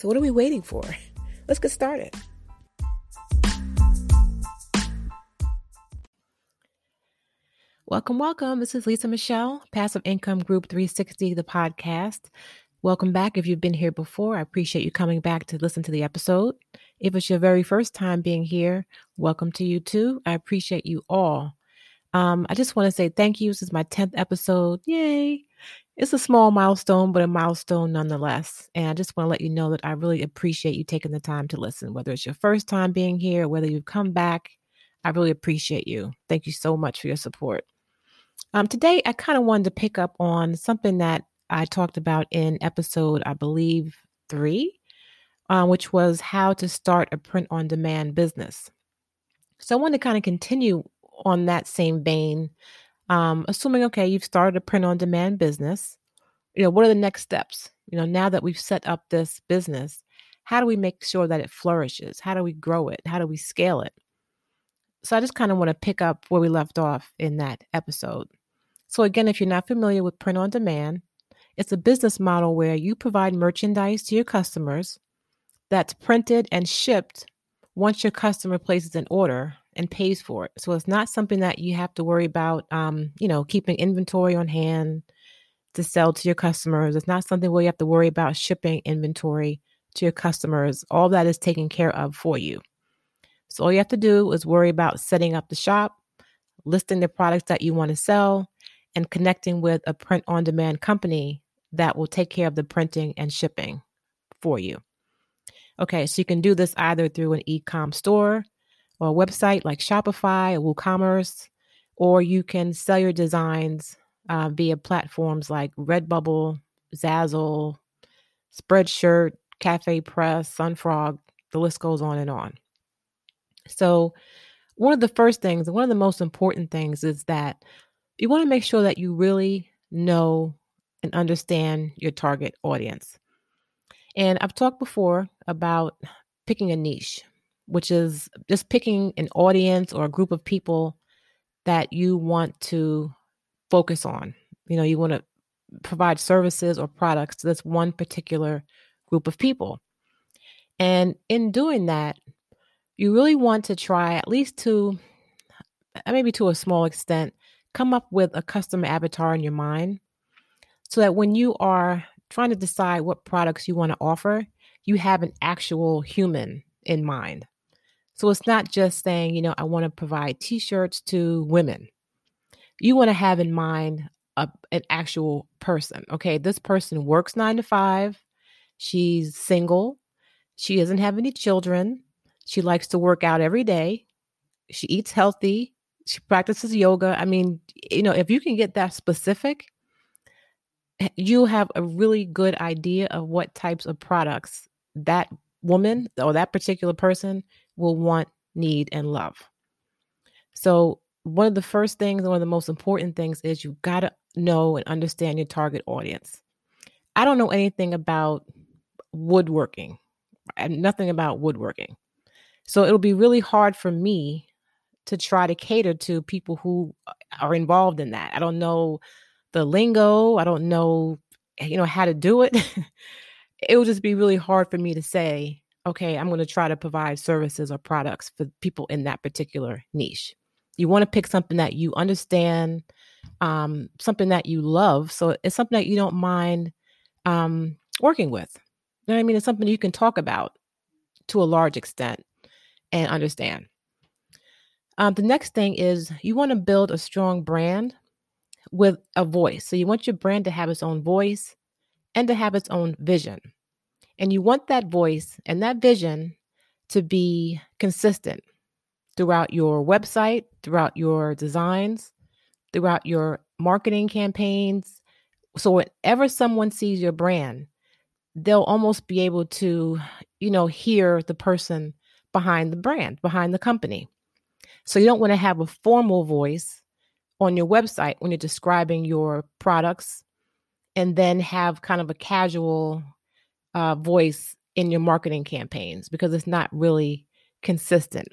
So, what are we waiting for? Let's get started. Welcome, welcome. This is Lisa Michelle, Passive Income Group 360, the podcast. Welcome back. If you've been here before, I appreciate you coming back to listen to the episode. If it's your very first time being here, welcome to you too. I appreciate you all. Um, I just want to say thank you. This is my 10th episode. Yay! It's a small milestone, but a milestone nonetheless. And I just want to let you know that I really appreciate you taking the time to listen, whether it's your first time being here, whether you've come back. I really appreciate you. Thank you so much for your support. Um, today, I kind of wanted to pick up on something that I talked about in episode, I believe, three, uh, which was how to start a print on demand business. So I want to kind of continue on that same vein, um, assuming, okay, you've started a print on demand business. You know, what are the next steps? You know, now that we've set up this business, how do we make sure that it flourishes? How do we grow it? How do we scale it? So I just kind of want to pick up where we left off in that episode. So, again, if you're not familiar with print on demand, it's a business model where you provide merchandise to your customers that's printed and shipped once your customer places an order and pays for it. So it's not something that you have to worry about, um, you know, keeping inventory on hand to sell to your customers. It's not something where you have to worry about shipping inventory to your customers. All that is taken care of for you. So all you have to do is worry about setting up the shop, listing the products that you want to sell, and connecting with a print on demand company that will take care of the printing and shipping for you. Okay, so you can do this either through an e-com store or a website like Shopify or WooCommerce, or you can sell your designs uh, via platforms like Redbubble, Zazzle, Spreadshirt, Cafe Press, Sunfrog. The list goes on and on. So, one of the first things, one of the most important things is that you want to make sure that you really know and understand your target audience. And I've talked before about picking a niche which is just picking an audience or a group of people that you want to focus on. You know, you want to provide services or products to this one particular group of people. And in doing that, you really want to try, at least to uh, maybe to a small extent, come up with a custom avatar in your mind so that when you are trying to decide what products you want to offer, you have an actual human in mind. So it's not just saying, you know, I want to provide t shirts to women. You want to have in mind a, an actual person. Okay. This person works nine to five. She's single. She doesn't have any children. She likes to work out every day. She eats healthy. She practices yoga. I mean, you know, if you can get that specific, you have a really good idea of what types of products that woman or that particular person will want, need, and love. So, one of the first things, one of the most important things is you've got to know and understand your target audience. I don't know anything about woodworking, nothing about woodworking. So, it'll be really hard for me to try to cater to people who uh, are involved in that. I don't know the lingo, I don't know you know how to do it. it will just be really hard for me to say okay, I'm going to try to provide services or products for people in that particular niche. You want to pick something that you understand, um, something that you love. So it's something that you don't mind um, working with. You know what I mean? It's something you can talk about to a large extent and understand. Um, the next thing is you want to build a strong brand with a voice. So you want your brand to have its own voice and to have its own vision. And you want that voice and that vision to be consistent throughout your website, throughout your designs, throughout your marketing campaigns. So whenever someone sees your brand, they'll almost be able to, you know, hear the person behind the brand, behind the company. So you don't want to have a formal voice on your website when you're describing your products and then have kind of a casual uh, voice in your marketing campaigns because it's not really consistent,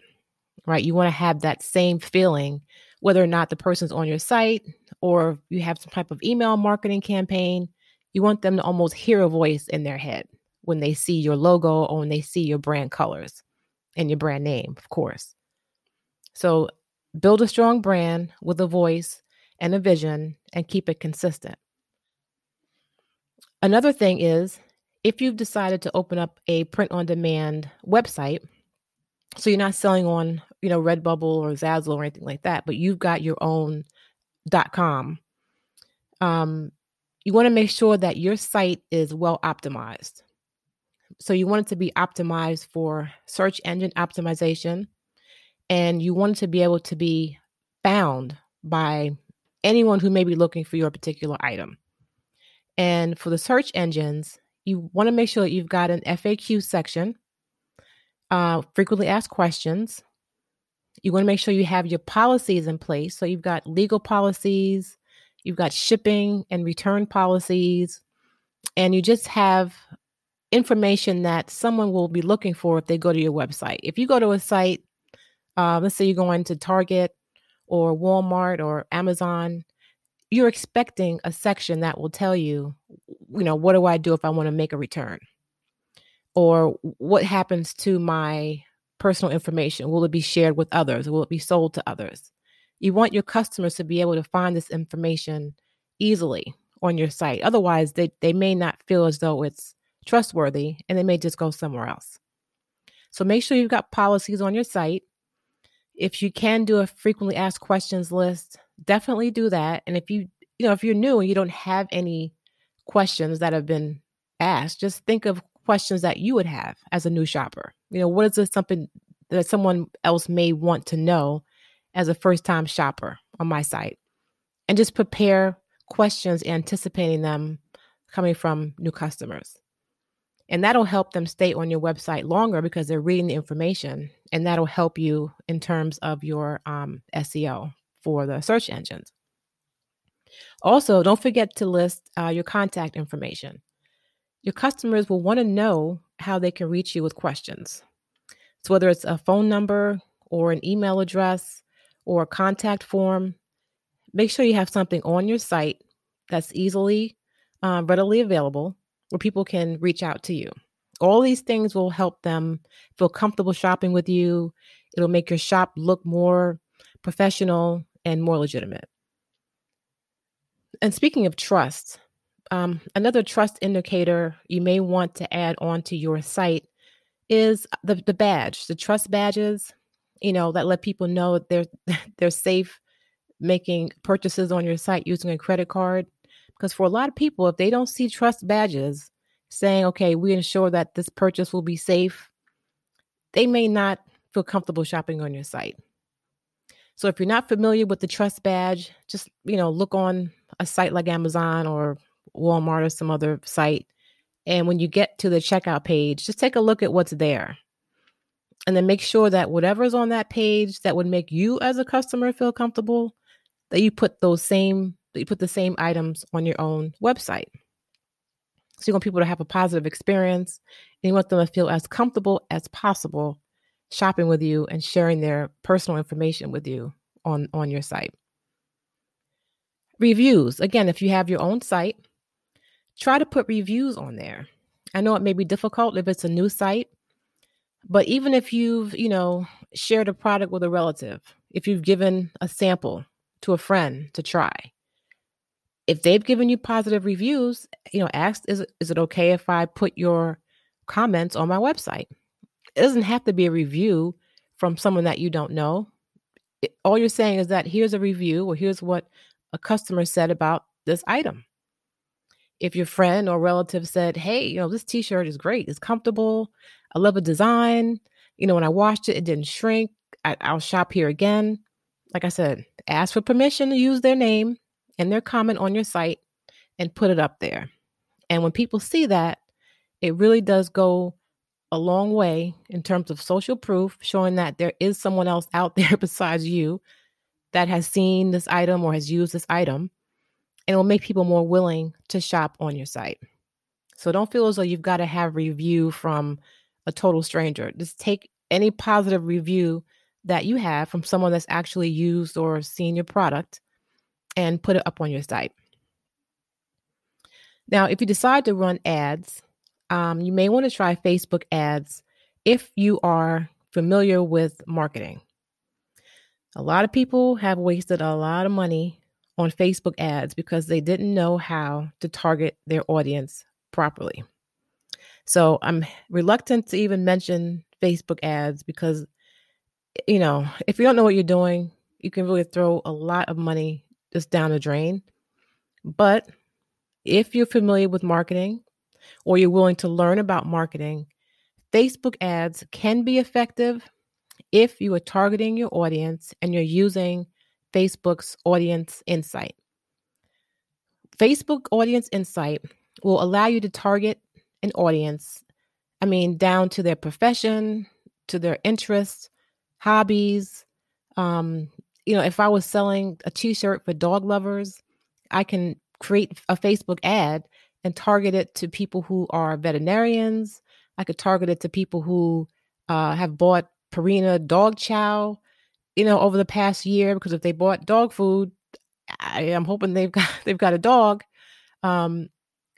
right? You want to have that same feeling, whether or not the person's on your site or you have some type of email marketing campaign. You want them to almost hear a voice in their head when they see your logo or when they see your brand colors and your brand name, of course. So build a strong brand with a voice and a vision and keep it consistent. Another thing is if you've decided to open up a print on demand website, so you're not selling on, you know, Redbubble or Zazzle or anything like that, but you've got your own dot .com. Um, you want to make sure that your site is well optimized. So you want it to be optimized for search engine optimization, and you want to be able to be found by anyone who may be looking for your particular item. And for the search engines, you want to make sure that you've got an FAQ section, uh, frequently asked questions. You want to make sure you have your policies in place. So you've got legal policies, you've got shipping and return policies, and you just have information that someone will be looking for if they go to your website. If you go to a site, uh, let's say you're going to Target or Walmart or Amazon, you're expecting a section that will tell you, you know, what do I do if I want to make a return? Or what happens to my personal information? Will it be shared with others? Will it be sold to others? You want your customers to be able to find this information easily on your site. Otherwise, they, they may not feel as though it's trustworthy and they may just go somewhere else. So make sure you've got policies on your site. If you can do a frequently asked questions list, definitely do that. And if you, you know, if you're new and you don't have any questions that have been asked, just think of questions that you would have as a new shopper. You know, what is this something that someone else may want to know as a first time shopper on my site? And just prepare questions anticipating them coming from new customers. And that'll help them stay on your website longer because they're reading the information. And that'll help you in terms of your um, SEO for the search engines. Also, don't forget to list uh, your contact information. Your customers will want to know how they can reach you with questions. So, whether it's a phone number or an email address or a contact form, make sure you have something on your site that's easily, uh, readily available where people can reach out to you. All these things will help them feel comfortable shopping with you. It'll make your shop look more professional and more legitimate. And speaking of trust, um, another trust indicator you may want to add onto your site is the, the badge, the trust badges, you know, that let people know they're they're safe making purchases on your site using a credit card. Because for a lot of people, if they don't see trust badges saying, okay, we ensure that this purchase will be safe, they may not feel comfortable shopping on your site. So if you're not familiar with the trust badge, just you know, look on a site like Amazon or Walmart or some other site. And when you get to the checkout page, just take a look at what's there. And then make sure that whatever's on that page that would make you as a customer feel comfortable, that you put those same that you put the same items on your own website. So you want people to have a positive experience and you want them to feel as comfortable as possible shopping with you and sharing their personal information with you on, on your site. Reviews. Again, if you have your own site, try to put reviews on there. I know it may be difficult if it's a new site, but even if you've, you know, shared a product with a relative if you've given a sample to a friend to try, if they've given you positive reviews, you know, ask is is it okay if I put your comments on my website? It doesn't have to be a review from someone that you don't know. It, all you're saying is that here's a review or here's what a customer said about this item. If your friend or relative said, "Hey, you know, this t-shirt is great. It's comfortable. I love the design. You know, when I washed it, it didn't shrink. I, I'll shop here again." Like I said, ask for permission to use their name and their comment on your site and put it up there. And when people see that, it really does go a long way in terms of social proof, showing that there is someone else out there besides you that has seen this item or has used this item. And it will make people more willing to shop on your site. So don't feel as though you've got to have review from a total stranger. Just take any positive review that you have from someone that's actually used or seen your product and put it up on your site. Now, if you decide to run ads, um, you may want to try Facebook ads if you are familiar with marketing. A lot of people have wasted a lot of money on Facebook ads because they didn't know how to target their audience properly. So I'm reluctant to even mention Facebook ads because, you know, if you don't know what you're doing, you can really throw a lot of money just down the drain. But if you're familiar with marketing or you're willing to learn about marketing, Facebook ads can be effective if you are targeting your audience and you're using Facebook's audience insight. Facebook audience insight will allow you to target an audience, I mean, down to their profession, to their interests, hobbies, um, you know, if I was selling a t-shirt for dog lovers, I can create a Facebook ad and target it to people who are veterinarians. I could target it to people who uh, have bought Purina dog chow, you know, over the past year because if they bought dog food, I am hoping they've got they've got a dog. Um,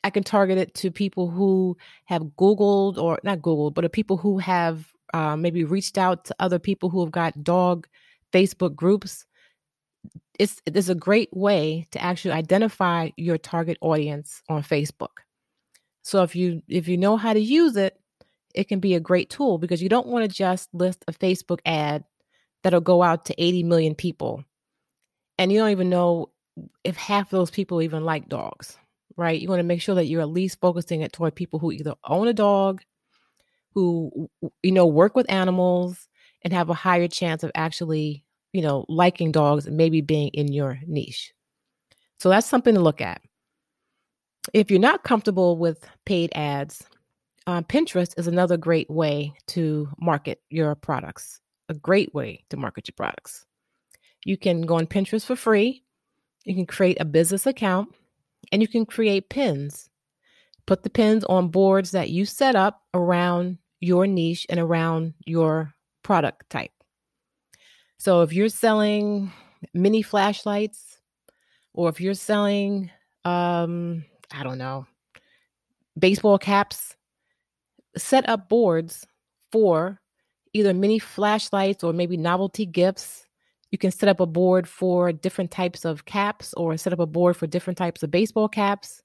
I can target it to people who have Googled or not Googled, but people who have uh, maybe reached out to other people who have got dog Facebook groups, it's it is a great way to actually identify your target audience on Facebook. So if you if you know how to use it, it can be a great tool because you don't want to just list a Facebook ad that'll go out to 80 million people. And you don't even know if half those people even like dogs, right? You want to make sure that you're at least focusing it toward people who either own a dog, who you know work with animals, and have a higher chance of actually, you know, liking dogs and maybe being in your niche. So that's something to look at. If you're not comfortable with paid ads, uh, Pinterest is another great way to market your products, a great way to market your products. You can go on Pinterest for free. You can create a business account and you can create pins. Put the pins on boards that you set up around your niche and around your product type. So if you're selling mini flashlights, or if you're selling, um, I don't know, baseball caps, set up boards for either mini flashlights or maybe novelty gifts. You can set up a board for different types of caps or set up a board for different types of baseball caps.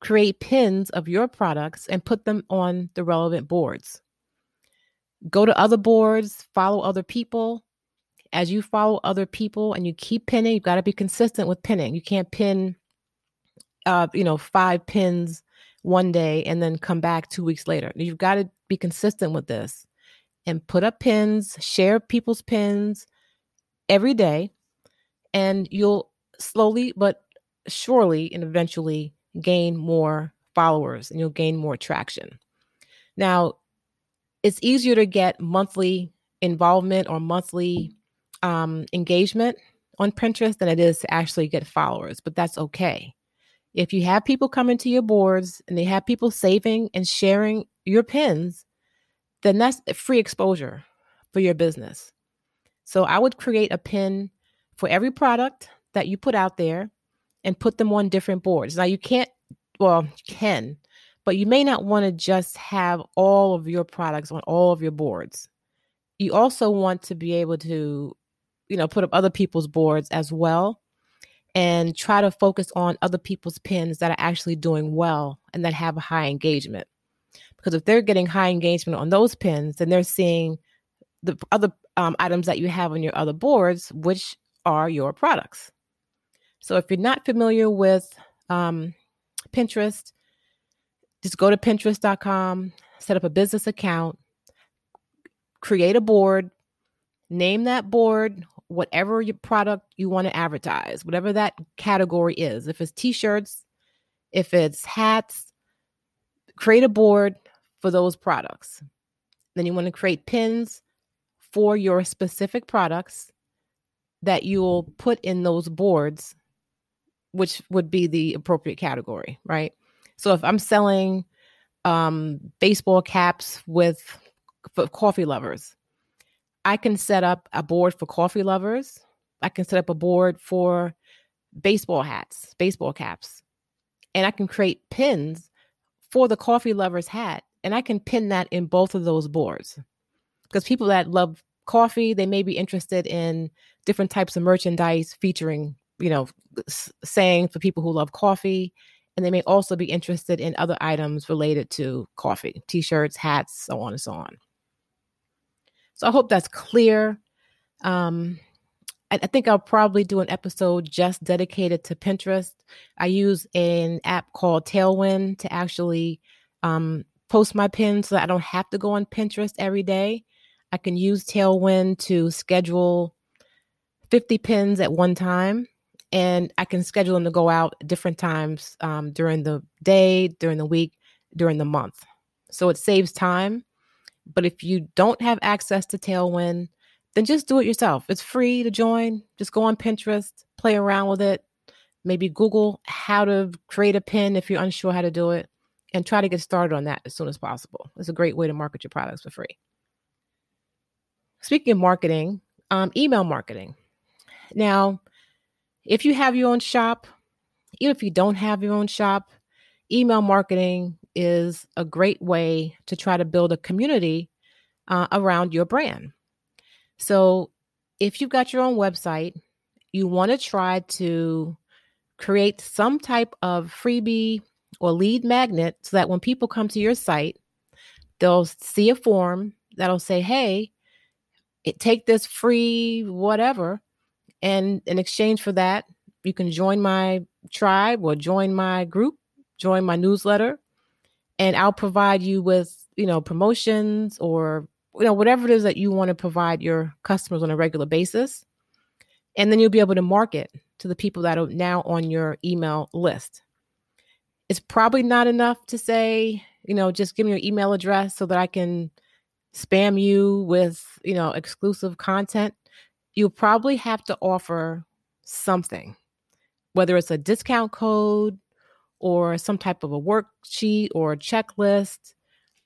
Create pins of your products and put them on the relevant boards go to other boards, follow other people. As you follow other people and you keep pinning, you've got to be consistent with pinning. You can't pin, uh, you know, five pins one day and then come back two weeks later. You've got to be consistent with this and put up pins, share people's pins every day, and you'll slowly but surely and eventually gain more followers and you'll gain more traction. Now, it's easier to get monthly involvement or monthly um, engagement on Pinterest than it is to actually get followers, but that's okay. If you have people coming to your boards and they have people saving and sharing your pins, then that's free exposure for your business. So I would create a pin for every product that you put out there and put them on different boards. Now you can't, well, you can, but you may not want to just have all of your products on all of your boards. You also want to be able to you know, put up other people's boards as well and try to focus on other people's pins that are actually doing well and that have a high engagement. Because if they're getting high engagement on those pins, then they're seeing the other um, items that you have on your other boards, which are your products. So if you're not familiar with um, Pinterest, just go to pinterest.com, set up a business account, create a board, name that board whatever your product you want to advertise, whatever that category is. If it's t-shirts, if it's hats, create a board for those products. Then you want to create pins for your specific products that you'll put in those boards, which would be the appropriate category, right? So if I'm selling um, baseball caps with for coffee lovers, I can set up a board for coffee lovers. I can set up a board for baseball hats, baseball caps. And I can create pins for the coffee lovers hat. And I can pin that in both of those boards. Because people that love coffee, they may be interested in different types of merchandise featuring, you know, saying for people who love coffee. And they may also be interested in other items related to coffee, t shirts, hats, so on and so on. So I hope that's clear. Um, I, I think I'll probably do an episode just dedicated to Pinterest. I use an app called Tailwind to actually um, post my pins so that I don't have to go on Pinterest every day. I can use Tailwind to schedule 50 pins at one time and I can schedule them to go out different times um, during the day, during the week, during the month. So it saves time but if you don't have access to Tailwind, then just do it yourself. It's free to join. Just go on Pinterest, play around with it. Maybe Google how to create a pin if you're unsure how to do it, and try to get started on that as soon as possible. It's a great way to market your products for free. Speaking of marketing, um, email marketing. Now, if you have your own shop, even if you don't have your own shop, email marketing is a great way to try to build a community uh, around your brand. So, if you've got your own website, you want to try to create some type of freebie or lead magnet so that when people come to your site, they'll see a form that'll say, Hey, it, take this free whatever. And in exchange for that, you can join my tribe or join my group, join my newsletter, and I'll provide you with, you know, promotions or you know whatever it is that you want to provide your customers on a regular basis. And then you'll be able to market to the people that are now on your email list. It's probably not enough to say, you know, just give me your email address so that I can spam you with, you know, exclusive content. You'll probably have to offer something, whether it's a discount code, or some type of a worksheet or a checklist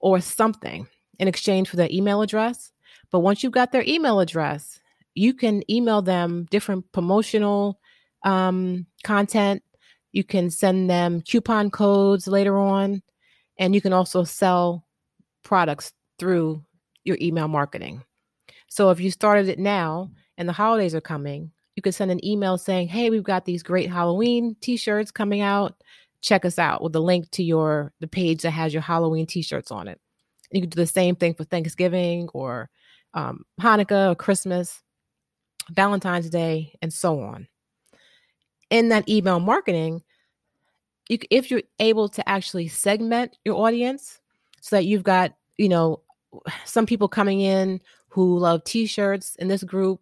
or something in exchange for their email address. But once you've got their email address, you can email them different promotional um, content. You can send them coupon codes later on, and you can also sell products through your email marketing. So if you started it now and the holidays are coming, you could send an email saying, Hey, we've got these great Halloween t shirts coming out check us out with the link to your the page that has your Halloween t-shirts on it. And you can do the same thing for Thanksgiving or um, Hanukkah or Christmas, Valentine's Day, and so on. In that email marketing, you, if you're able to actually segment your audience so that you've got, you know, some people coming in who love t-shirts in this group,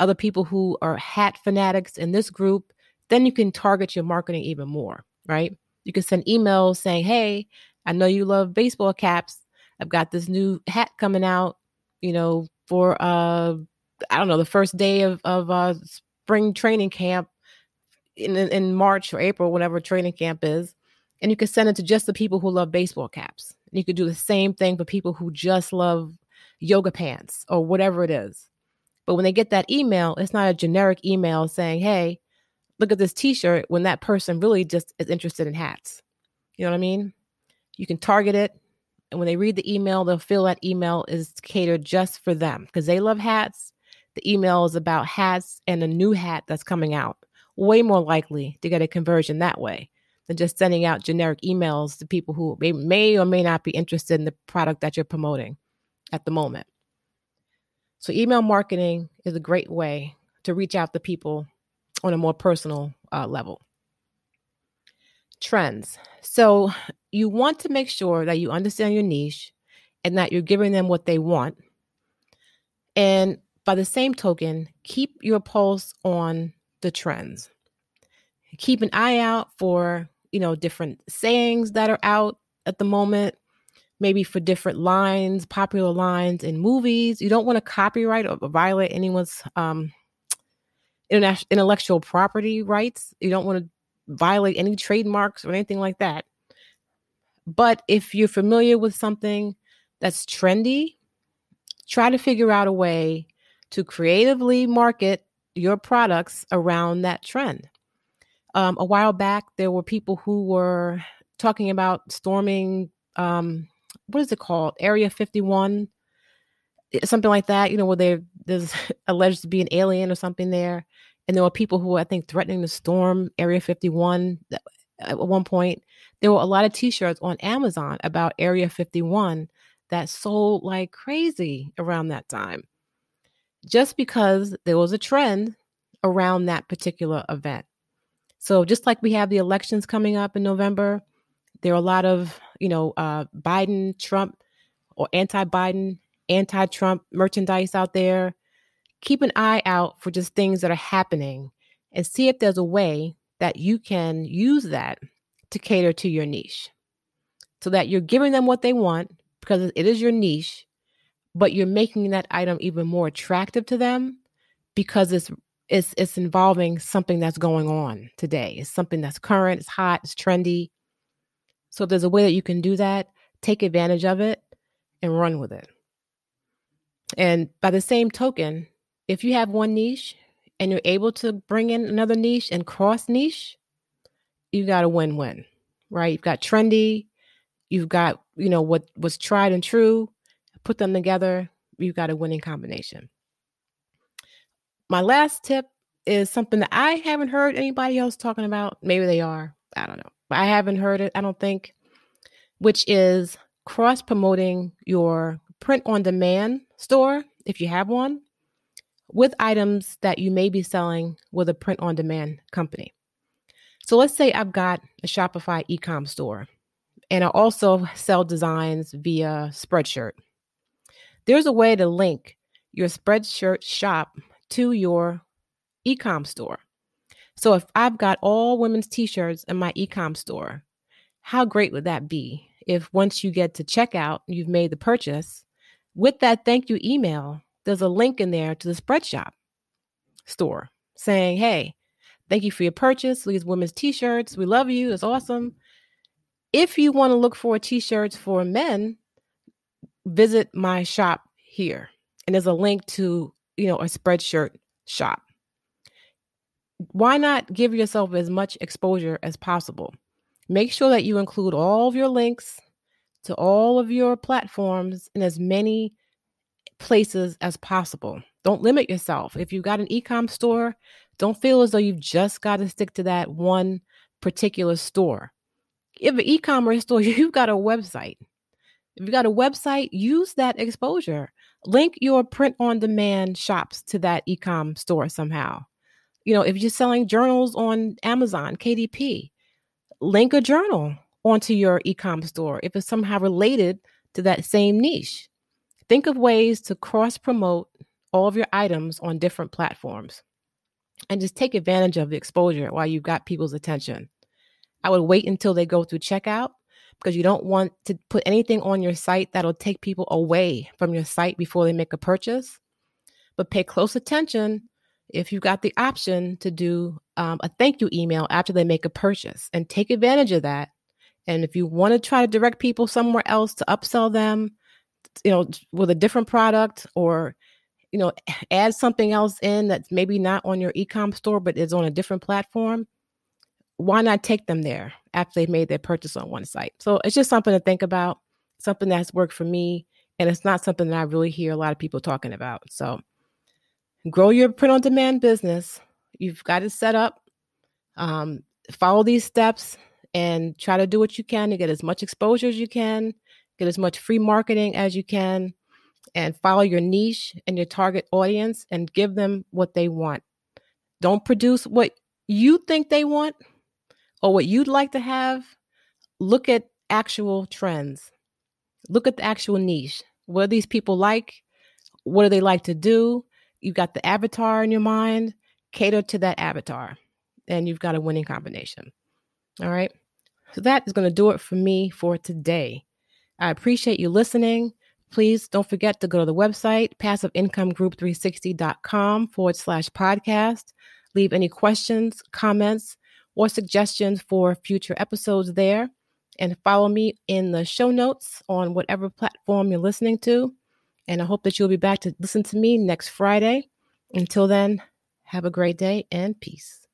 other people who are hat fanatics in this group, then you can target your marketing even more right? You can send emails saying, Hey, I know you love baseball caps. I've got this new hat coming out, you know, for uh I don't know, the first day of, of uh spring training camp in in March or April, whenever training camp is. And you can send it to just the people who love baseball caps. And you could do the same thing for people who just love yoga pants or whatever it is. But when they get that email, it's not a generic email saying, Hey, look at this t-shirt when that person really just is interested in hats. You know what I mean? You can target it. And when they read the email, they'll feel that email is catered just for them because they love hats. the email is about hats and a new hat that's coming out. Way more likely to get a conversion that way than just sending out generic emails to people who may, may or may not be interested in the product that you're promoting at the moment. So, email marketing is a great way to reach out to people on a more personal uh, level. Trends. So, you want to make sure that you understand your niche and that you're giving them what they want. And by the same token, keep your pulse on the trends. Keep an eye out for, you know, different sayings that are out at the moment, maybe for different lines, popular lines in movies. You don't want to copyright or violate anyone's um, intellectual property rights. You don't want to violate any trademarks or anything like that. But if you're familiar with something that's trendy, try to figure out a way to creatively market your products around that trend. Um, a while back, there were people who were talking about storming, um, what is it called? Area 51, eh, something like that, you know, where there's alleged to be an alien or something there. And there were people who were, I think, threatening to storm Area 51 at one point. There were a lot of t shirts on Amazon about Area 51 that sold like crazy around that time just because there was a trend around that particular event. So just like we have the elections coming up in November, there are a lot of, you know, uh, Biden, Trump, or anti-Biden, anti-Trump merchandise out there. Keep an eye out for just things that are happening and see if there's a way that you can use that to cater to your niche so that you're giving them what they want because it is your niche but you're making that item even more attractive to them because it's it's it's involving something that's going on today. It's something that's current, it's hot, it's trendy. So if there's a way that you can do that, take advantage of it and run with it. And by the same token, if you have one niche and you're able to bring in another niche and cross niche, you got a win-win, right? You've got trendy, you've got, you know, what was tried and true, put them together, you've got a winning combination. My last tip is something that I haven't heard anybody else talking about. Maybe they are. I don't know. I haven't heard it, I don't think, which is cross promoting your print on demand store, if you have one, with items that you may be selling with a print on demand company. So let's say I've got a Shopify e-com store and I also sell designs via Spreadshirt there's a way to link your Spreadshirt shop to your ecom store. So if I've got all women's t-shirts in my ecom store, how great would that be if once you get to checkout, you've made the purchase, with that thank you email, there's a link in there to the Spreadshop store saying, "Hey, thank you for your purchase. These women's t-shirts. We love you. It's awesome." If you want to look for t-shirts for men, visit my shop here. And there's a link to, you know, a Spreadshirt shop. Why not give yourself as much exposure as possible? Make sure that you include all of your links to all of your platforms in as many places as possible. Don't limit yourself. If you've got an e-com store, don't feel as though you've just got to stick to that one particular store. If an e-commerce store, you've got a website. If you've got a website, use that exposure. Link your print on demand shops to that ecom store somehow. You know, if you're selling journals on Amazon, KDP, link a journal onto your ecom store if it's somehow related to that same niche. Think of ways to cross promote all of your items on different platforms and just take advantage of the exposure while you've got people's attention. I would wait until they go through checkout because you don't want to put anything on your site that'll take people away from your site before they make a purchase. But pay close attention if you've got the option to do um, a thank you email after they make a purchase and take advantage of that. And if you want to try to direct people somewhere else to upsell them, you know, with a different product or you know, add something else in that's maybe not on your ecom store but is on a different platform, why not take them there after they've made their purchase on one site? So it's just something to think about, something that's worked for me. And it's not something that I really hear a lot of people talking about. So grow your print on demand business. You've got it set up. Um, follow these steps and try to do what you can to get as much exposure as you can, get as much free marketing as you can, and follow your niche and your target audience and give them what they want. Don't produce what you think they want or what you'd like to have. Look at actual trends. Look at the actual niche. What do these people like? What do they like to do? You've got the avatar in your mind, cater to that avatar, and you've got a winning combination. All right. So that is going to do it for me for today. I appreciate you listening. Please don't forget to go to the website, passiveincomeGroup360.com forward slash podcast. Leave any questions, comments, or suggestions for future episodes there. And follow me in the show notes on whatever platform you're listening to. And I hope that you'll be back to listen to me next Friday. Until then, have a great day and peace.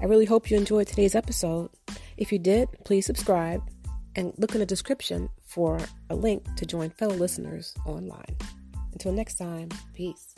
I really hope you enjoyed today's episode. If you did, please subscribe and look in the description for a link to join fellow listeners online. Until next time, peace.